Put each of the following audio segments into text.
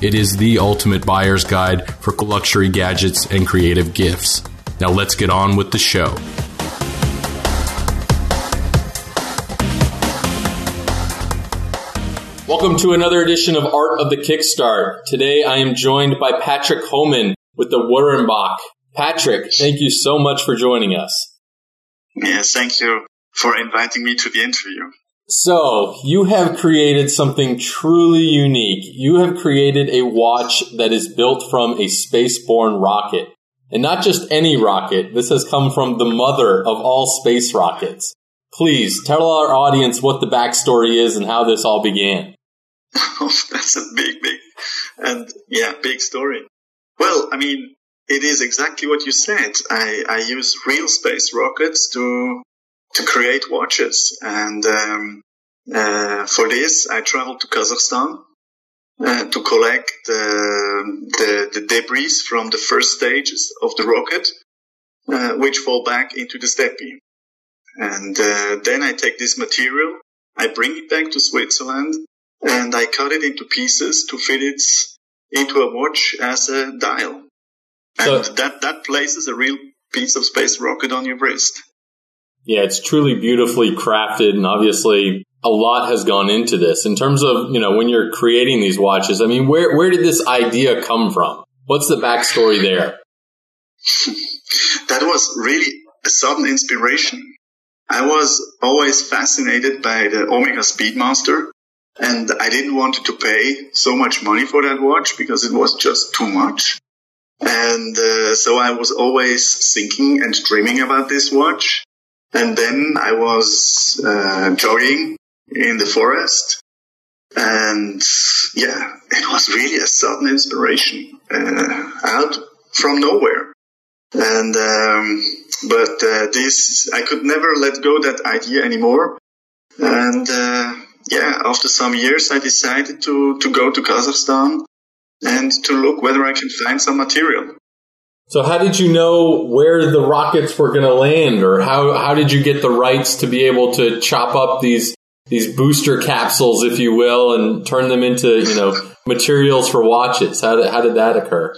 It is the ultimate buyer's guide for luxury gadgets and creative gifts. Now let's get on with the show. Welcome to another edition of Art of the Kickstart. Today I am joined by Patrick Hohmann with the Werenbach. Patrick, thank you so much for joining us. Yes, thank you for inviting me to the interview. So, you have created something truly unique. You have created a watch that is built from a spaceborne rocket. And not just any rocket, this has come from the mother of all space rockets. Please tell our audience what the backstory is and how this all began. Oh, that's a big, big, and yeah, big story. Well, I mean, it is exactly what you said. I, I use real space rockets to to create watches, and um, uh, for this, I traveled to Kazakhstan uh, to collect the, the, the debris from the first stages of the rocket, uh, which fall back into the steppe. And uh, then I take this material, I bring it back to Switzerland, and I cut it into pieces to fit it into a watch as a dial. And so, that, that places a real piece of space rocket on your wrist. Yeah, it's truly beautifully crafted and obviously a lot has gone into this in terms of, you know, when you're creating these watches. I mean, where, where did this idea come from? What's the backstory there? that was really a sudden inspiration. I was always fascinated by the Omega Speedmaster and I didn't want to pay so much money for that watch because it was just too much. And uh, so I was always thinking and dreaming about this watch. And then I was uh, jogging in the forest. And yeah, it was really a sudden inspiration uh, out from nowhere. And um, but uh, this I could never let go that idea anymore. And uh, yeah, after some years, I decided to, to go to Kazakhstan and to look whether I can find some material. So how did you know where the rockets were going to land or how, how did you get the rights to be able to chop up these, these booster capsules, if you will, and turn them into, you know, materials for watches? How did, how did that occur?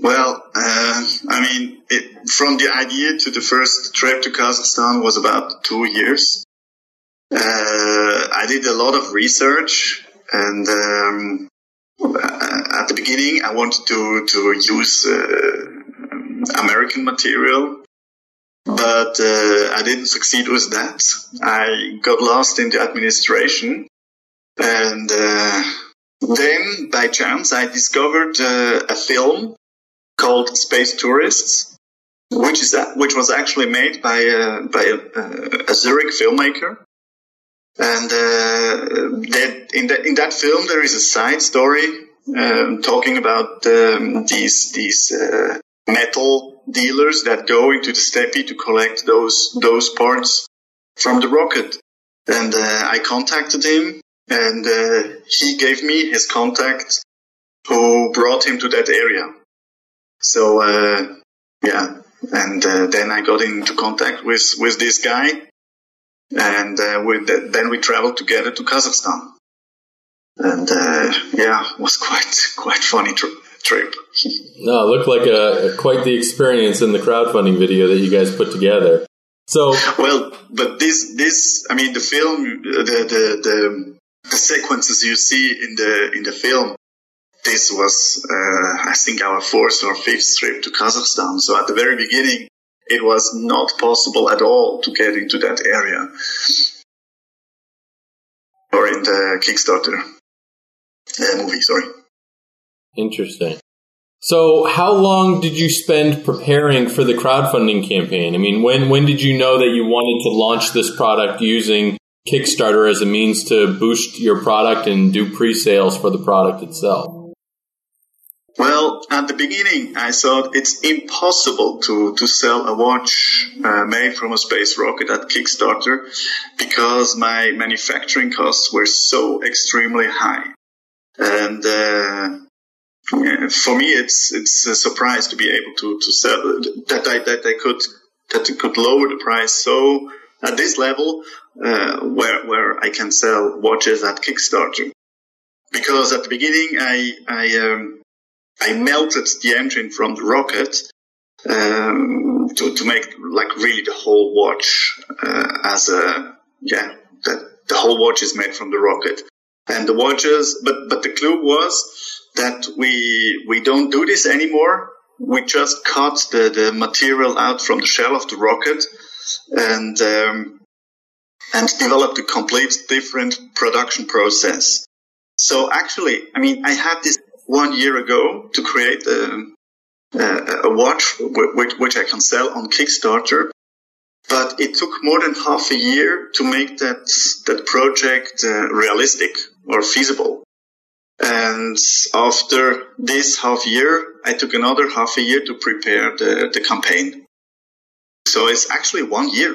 Well, uh, I mean, it, from the idea to the first trip to Kazakhstan was about two years. Uh, I did a lot of research and um, at the beginning I wanted to, to use uh, American material, but uh, I didn't succeed with that. I got lost in the administration and uh, then by chance I discovered uh, a film called Space Tourists, which is which was actually made by a, by a, a Zurich filmmaker and uh, that in that in that film there is a side story um, talking about um, these these uh, metal dealers that go into the steppe to collect those those parts from the rocket. And uh, I contacted him, and uh, he gave me his contact, who brought him to that area. So uh, yeah, and uh, then I got into contact with with this guy and uh, then we traveled together to Kazakhstan. And uh, yeah, it was quite quite funny tri- trip. No, it looked like a, quite the experience in the crowdfunding video that you guys put together. So well, but this this I mean the film the the the, the sequences you see in the in the film. This was, uh, I think, our fourth or fifth trip to Kazakhstan. So at the very beginning, it was not possible at all to get into that area or in the Kickstarter uh, movie. Sorry. Interesting. So, how long did you spend preparing for the crowdfunding campaign? I mean, when when did you know that you wanted to launch this product using Kickstarter as a means to boost your product and do pre-sales for the product itself? Well, at the beginning, I thought it's impossible to, to sell a watch uh, made from a space rocket at Kickstarter because my manufacturing costs were so extremely high. And uh, for me, it's it's a surprise to be able to to sell that I that I could that I could lower the price so at this level uh, where where I can sell watches at Kickstarter. Because at the beginning, I I um, I melted the engine from the rocket um, to to make like really the whole watch uh, as a yeah that the whole watch is made from the rocket and the watches. But but the clue was that we we don't do this anymore. We just cut the, the material out from the shell of the rocket and um, and developed a complete different production process. So actually, I mean, I had this one year ago to create a, a, a watch which, which I can sell on Kickstarter. But it took more than half a year to make that that project uh, realistic or feasible. And after this half year, I took another half a year to prepare the, the campaign. So it's actually one year.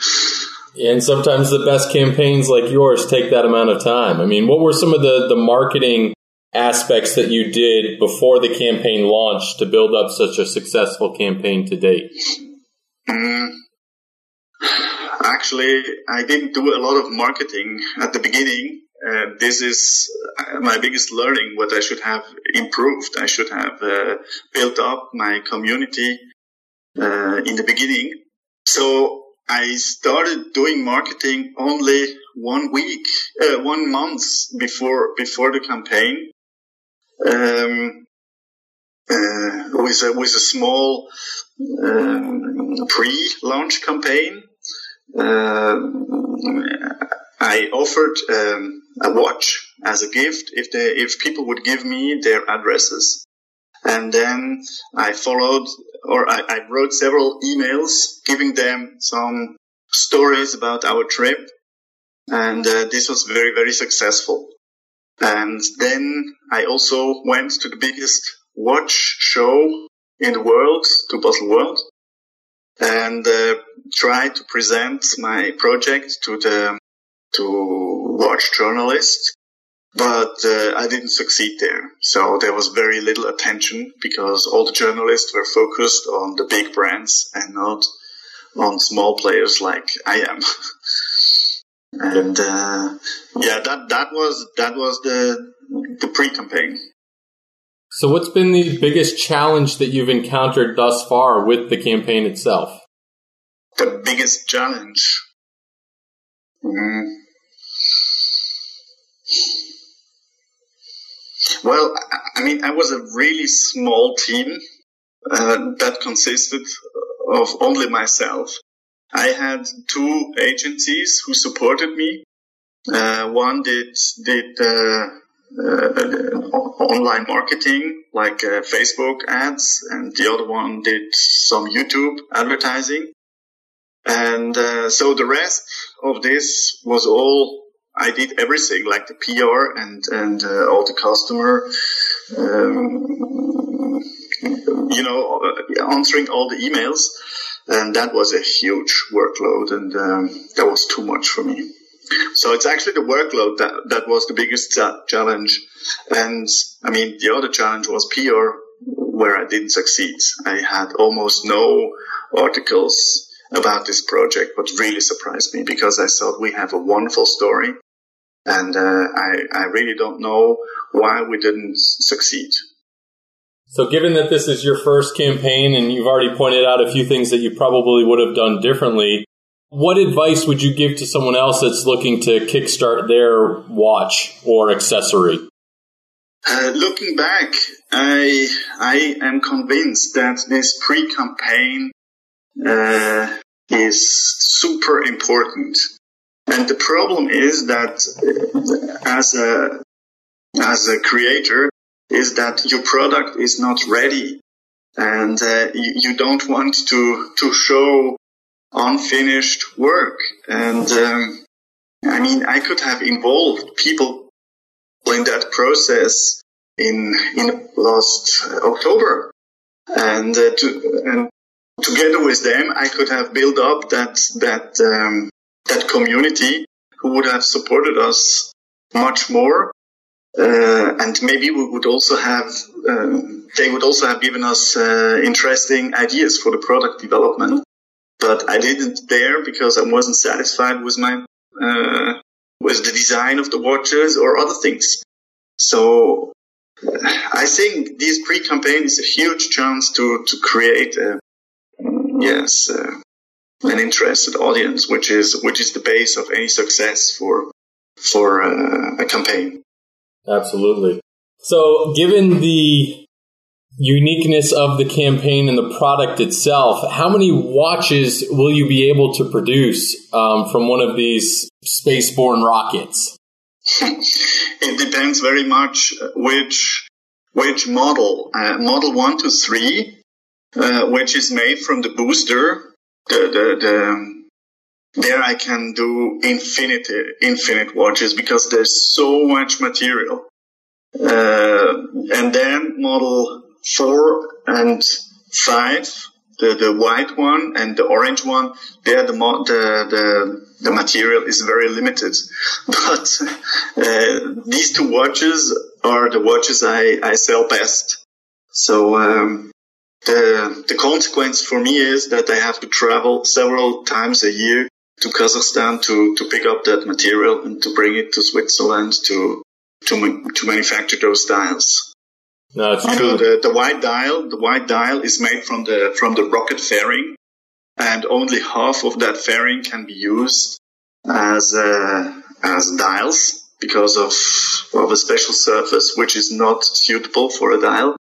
and sometimes the best campaigns like yours take that amount of time. I mean, what were some of the, the marketing aspects that you did before the campaign launched to build up such a successful campaign to date? Mm, actually, I didn't do a lot of marketing at the beginning. Uh, this is uh, my biggest learning what I should have improved. I should have uh, built up my community uh, in the beginning. So I started doing marketing only one week, uh, one month before before the campaign, um, uh, with a with a small um, pre-launch campaign. I offered um, a watch as a gift if they if people would give me their addresses. And then I followed or I, I wrote several emails giving them some stories about our trip. And uh, this was very, very successful. And then I also went to the biggest watch show in the world, to Baselworld, and uh, tried to present my project to the to watch journalists, but uh, I didn't succeed there. So there was very little attention because all the journalists were focused on the big brands and not on small players like I am. and uh, yeah, that that was that was the the pre-campaign. So, what's been the biggest challenge that you've encountered thus far with the campaign itself? The biggest challenge. Mm. Well, I mean, I was a really small team uh, that consisted of only myself. I had two agencies who supported me. Uh, one did did uh, uh online marketing like uh, Facebook ads, and the other one did some YouTube advertising. And uh, so the rest of this was all I did everything, like the PR and and uh, all the customer, um, you know, uh, answering all the emails, and that was a huge workload, and um, that was too much for me. So it's actually the workload that that was the biggest challenge, and I mean the other challenge was PR, where I didn't succeed. I had almost no articles about this project, what really surprised me because I thought we have a wonderful story, and uh, I I really don't know why we didn't succeed. So, given that this is your first campaign and you've already pointed out a few things that you probably would have done differently, what advice would you give to someone else that's looking to kickstart their watch or accessory? Uh, looking back, I I am convinced that this pre-campaign uh, is super important. And the problem is that as a as a creator is that your product is not ready. And uh, you, you, don't want to to show unfinished work. And um, I mean I could have involved people in that process in in last October. And uh, to, and together with them I could have built up that that um, that community who would have supported us much more. Uh, and maybe we would also have, uh, they would also have given us uh, interesting ideas for the product development. But I didn't dare because I wasn't satisfied with my, uh, with the design of the watches or other things. So I think this pre-campaign is a huge chance to, to create a, yes, uh, an interested audience, which is which is the base of any success for for uh, a campaign. Absolutely. So, given the uniqueness of the campaign and the product itself, how many watches will you be able to produce um, from one of these spaceborne rockets? it depends very much which which model. Uh, model one to three, uh, which is made from the booster the, the, the there I can do infinite infinite watches because there's so much material. Uh, and then model four and five, the, the white one and the orange one, there the, the, the, the material is very limited. But uh, these two watches are the watches I, I sell best. So um, the, the consequence for me is that I have to travel several times a year to Kazakhstan to, to pick up that material and to bring it to Switzerland to, to, to manufacture those dials. No, it's true. The, the white dial, the white dial is made from the, from the rocket fairing and only half of that fairing can be used as, uh, as dials because of, of a special surface which is not suitable for a dial.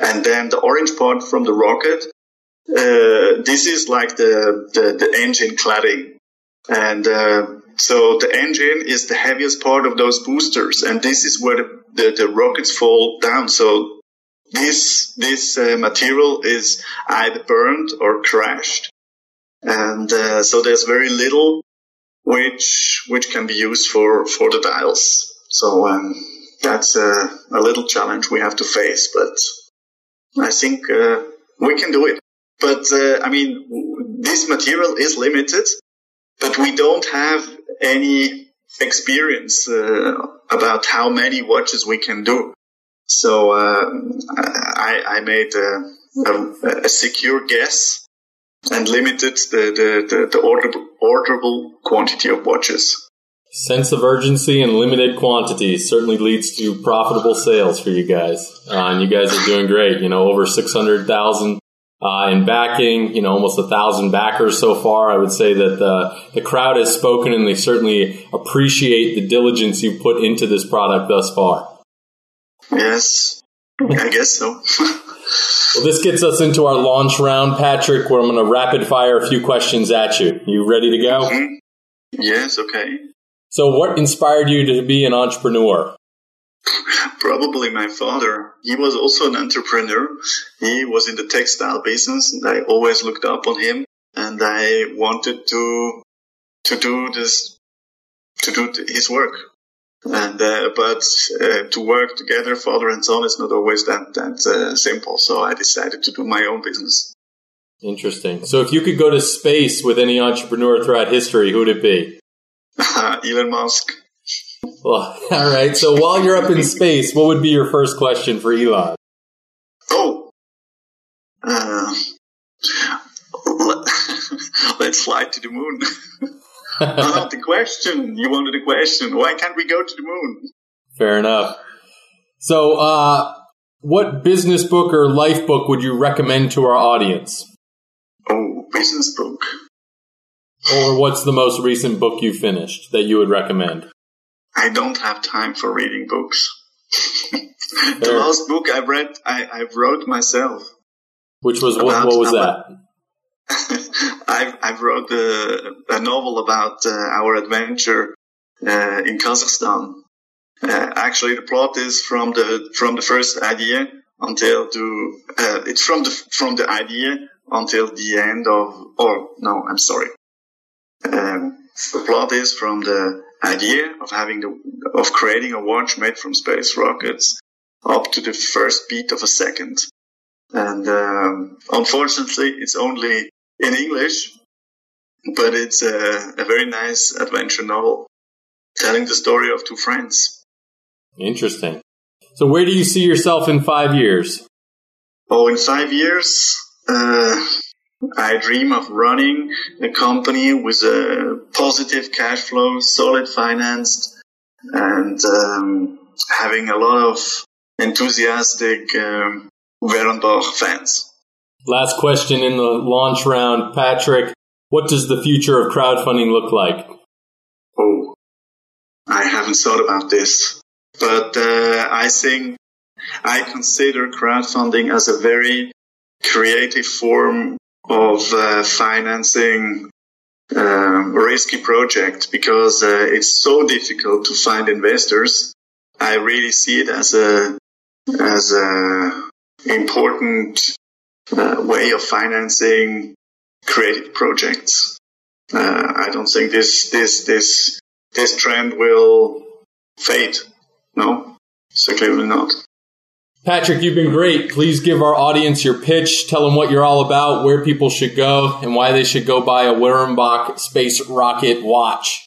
And then the orange part from the rocket, uh, this is like the, the, the engine cladding. And uh, so the engine is the heaviest part of those boosters, and this is where the, the, the rockets fall down. So this this uh, material is either burned or crashed, and uh, so there's very little which which can be used for for the dials. So um, that's a, a little challenge we have to face, but I think uh, we can do it. But uh, I mean, this material is limited, but we don't have any experience uh, about how many watches we can do. So uh, I, I, made a, a, a, secure guess and limited the, the, the, the orderable, orderable quantity of watches. Sense of urgency and limited quantities certainly leads to profitable sales for you guys. Uh, and you guys are doing great. You know, over 600,000 uh, in backing, you know, almost a thousand backers so far. I would say that the, the crowd has spoken and they certainly appreciate the diligence you've put into this product thus far. Yes, I guess so. well, this gets us into our launch round, Patrick, where I'm going to rapid fire a few questions at you. You ready to go? Mm-hmm. Yes, okay. So, what inspired you to be an entrepreneur? Probably my father. He was also an entrepreneur. He was in the textile business, and I always looked up on him. And I wanted to to do this, to do his work. And uh, but uh, to work together, father and son, is not always that that uh, simple. So I decided to do my own business. Interesting. So, if you could go to space with any entrepreneur throughout history, who would it be? Elon Musk. Well, all right. So while you're up in space, what would be your first question for Elon? Oh, uh, let's fly to the moon. uh, the question you wanted a question. Why can't we go to the moon? Fair enough. So, uh, what business book or life book would you recommend to our audience? Oh, business book. Or what's the most recent book you finished that you would recommend? I don't have time for reading books. the last book I read, I, I wrote myself. Which was what? What was that? I, I wrote a, a novel about uh, our adventure uh, in Kazakhstan. Uh, actually, the plot is from the from the first idea until to uh, it's from the from the idea until the end of. Oh no, I'm sorry. Um, the plot is from the idea of having the of creating a watch made from space rockets up to the first beat of a second. And um, unfortunately, it's only in English, but it's a, a very nice adventure novel telling the story of two friends. Interesting. So, where do you see yourself in five years? Oh, in five years, uh, I dream of running a company with a positive cash flow, solid financed, and um, having a lot of enthusiastic um, fans. Last question in the launch round, Patrick. What does the future of crowdfunding look like? Oh, I haven't thought about this, but uh, I think I consider crowdfunding as a very creative form of uh, financing um, risky project because uh, it's so difficult to find investors. I really see it as a as a important uh, way of financing creative projects. Uh, I don't think this this this this trend will fade. No, certainly will not. Patrick, you've been great. Please give our audience your pitch. Tell them what you're all about, where people should go, and why they should go buy a Werenbach Space Rocket watch.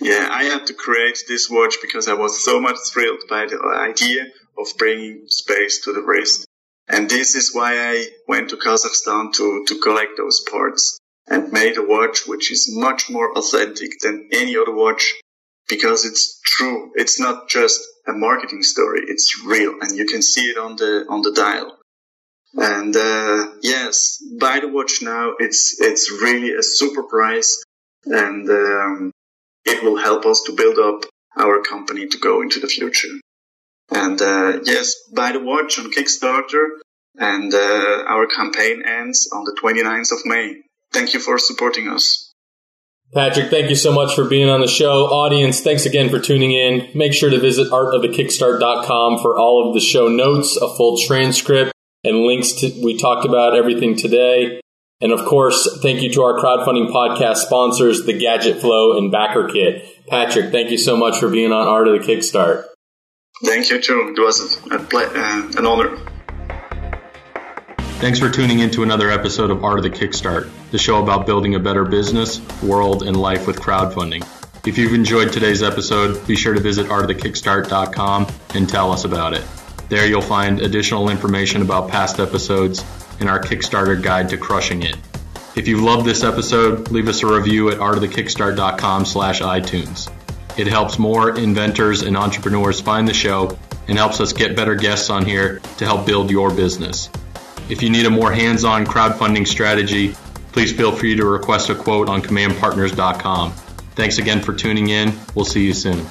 Yeah, I had to create this watch because I was so much thrilled by the idea of bringing space to the wrist. And this is why I went to Kazakhstan to, to collect those parts and made a watch which is much more authentic than any other watch because it's true. It's not just a marketing story. It's real and you can see it on the, on the dial. And, uh, yes, buy the watch now. It's, it's really a super price and, um, it will help us to build up our company to go into the future. And uh, yes, buy the watch on Kickstarter, and uh, our campaign ends on the 29th of May. Thank you for supporting us. Patrick, thank you so much for being on the show. Audience, thanks again for tuning in. Make sure to visit artofthekickstart.com for all of the show notes, a full transcript, and links to we talked about everything today. And of course, thank you to our crowdfunding podcast sponsors, the Gadget Flow and BackerKit. Patrick, thank you so much for being on Art of the Kickstart. Thank you too. It was a, uh, an honor. Thanks for tuning in to another episode of Art of the Kickstart, the show about building a better business, world, and life with crowdfunding. If you've enjoyed today's episode, be sure to visit artofthekickstart.com and tell us about it. There you'll find additional information about past episodes and our Kickstarter guide to crushing it. If you've loved this episode, leave us a review at artofthekickstart.com slash iTunes. It helps more inventors and entrepreneurs find the show and helps us get better guests on here to help build your business. If you need a more hands-on crowdfunding strategy, please feel free to request a quote on commandpartners.com. Thanks again for tuning in. We'll see you soon.